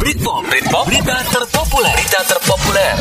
Britpop, Britpop, berita terpopuler, berita terpopuler.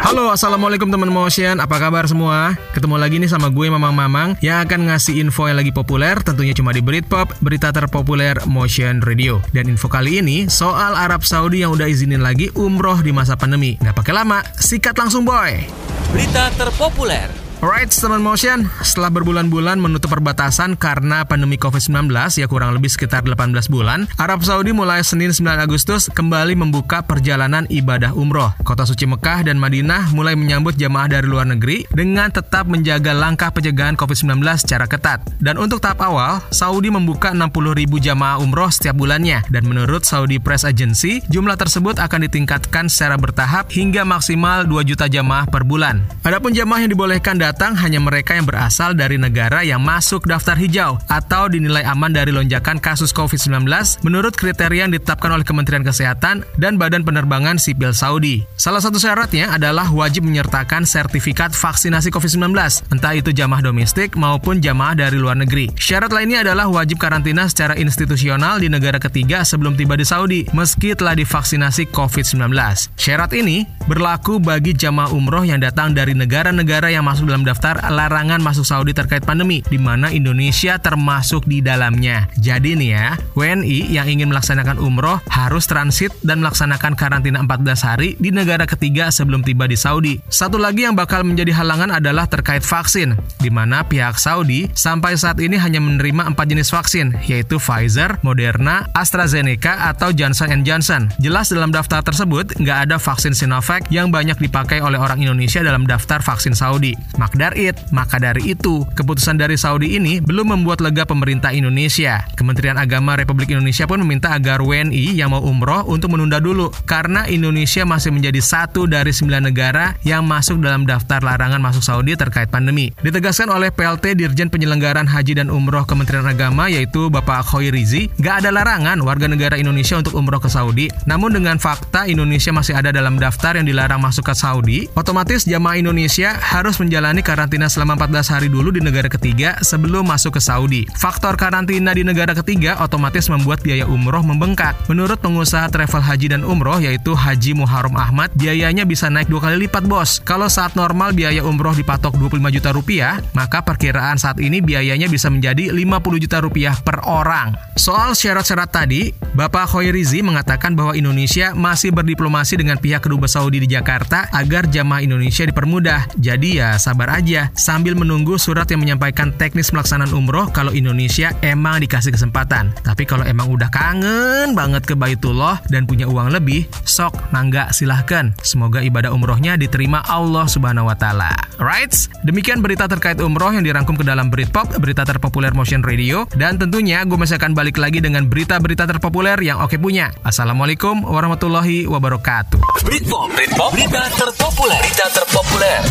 Halo, Assalamualaikum teman motion, apa kabar semua? Ketemu lagi nih sama gue Mamang Mamang yang akan ngasih info yang lagi populer tentunya cuma di Britpop, berita terpopuler Motion Radio. Dan info kali ini soal Arab Saudi yang udah izinin lagi umroh di masa pandemi. Nggak pakai lama, sikat langsung boy! Berita terpopuler. Alright, teman motion, setelah berbulan-bulan menutup perbatasan karena pandemi COVID-19 ya kurang lebih sekitar 18 bulan, Arab Saudi mulai Senin 9 Agustus kembali membuka perjalanan ibadah umroh. Kota suci Mekah dan Madinah mulai menyambut jamaah dari luar negeri dengan tetap menjaga langkah pencegahan COVID-19 secara ketat. Dan untuk tahap awal, Saudi membuka 60 ribu jamaah umroh setiap bulannya. Dan menurut Saudi Press Agency, jumlah tersebut akan ditingkatkan secara bertahap hingga maksimal 2 juta jamaah per bulan. Adapun jamaah yang dibolehkan datang hanya mereka yang berasal dari negara yang masuk daftar hijau atau dinilai aman dari lonjakan kasus COVID-19 menurut kriteria yang ditetapkan oleh Kementerian Kesehatan dan Badan Penerbangan Sipil Saudi. Salah satu syaratnya adalah wajib menyertakan sertifikat vaksinasi COVID-19, entah itu jamaah domestik maupun jamaah dari luar negeri. Syarat lainnya adalah wajib karantina secara institusional di negara ketiga sebelum tiba di Saudi, meski telah divaksinasi COVID-19. Syarat ini berlaku bagi jamaah umroh yang datang dari negara-negara yang masuk dalam dalam daftar larangan masuk Saudi terkait pandemi, di mana Indonesia termasuk di dalamnya. Jadi nih ya, WNI yang ingin melaksanakan umroh harus transit dan melaksanakan karantina 14 hari di negara ketiga sebelum tiba di Saudi. Satu lagi yang bakal menjadi halangan adalah terkait vaksin, di mana pihak Saudi sampai saat ini hanya menerima empat jenis vaksin, yaitu Pfizer, Moderna, AstraZeneca, atau Johnson Johnson. Jelas dalam daftar tersebut nggak ada vaksin Sinovac yang banyak dipakai oleh orang Indonesia dalam daftar vaksin Saudi. Makdar it. Maka dari itu, keputusan dari Saudi ini belum membuat lega pemerintah Indonesia. Kementerian Agama Republik Indonesia pun meminta agar WNI yang mau umroh untuk menunda dulu karena Indonesia masih menjadi satu dari sembilan negara yang masuk dalam daftar larangan masuk Saudi terkait pandemi. Ditegaskan oleh PLT Dirjen Penyelenggaraan Haji dan Umroh Kementerian Agama yaitu Bapak Khoi Rizi, gak ada larangan warga negara Indonesia untuk umroh ke Saudi. Namun dengan fakta Indonesia masih ada dalam daftar yang dilarang masuk ke Saudi, otomatis jamaah Indonesia harus menjalani menjalani karantina selama 14 hari dulu di negara ketiga sebelum masuk ke Saudi. Faktor karantina di negara ketiga otomatis membuat biaya umroh membengkak. Menurut pengusaha travel haji dan umroh yaitu Haji Muharram Ahmad, biayanya bisa naik dua kali lipat bos. Kalau saat normal biaya umroh dipatok 25 juta rupiah, maka perkiraan saat ini biayanya bisa menjadi 50 juta rupiah per orang. Soal syarat-syarat tadi, Bapak Khoirizi mengatakan bahwa Indonesia masih berdiplomasi dengan pihak kedubes Saudi di Jakarta agar jamaah Indonesia dipermudah. Jadi ya sabar sabar aja sambil menunggu surat yang menyampaikan teknis pelaksanaan umroh kalau Indonesia emang dikasih kesempatan. Tapi kalau emang udah kangen banget ke Baitullah dan punya uang lebih, sok mangga silahkan. Semoga ibadah umrohnya diterima Allah Subhanahu wa taala. Right? Demikian berita terkait umroh yang dirangkum ke dalam Britpop, berita terpopuler Motion Radio dan tentunya gue masih akan balik lagi dengan berita-berita terpopuler yang oke punya. Assalamualaikum warahmatullahi wabarakatuh. Britpop, Britpop, berita terpopuler, berita terpopuler.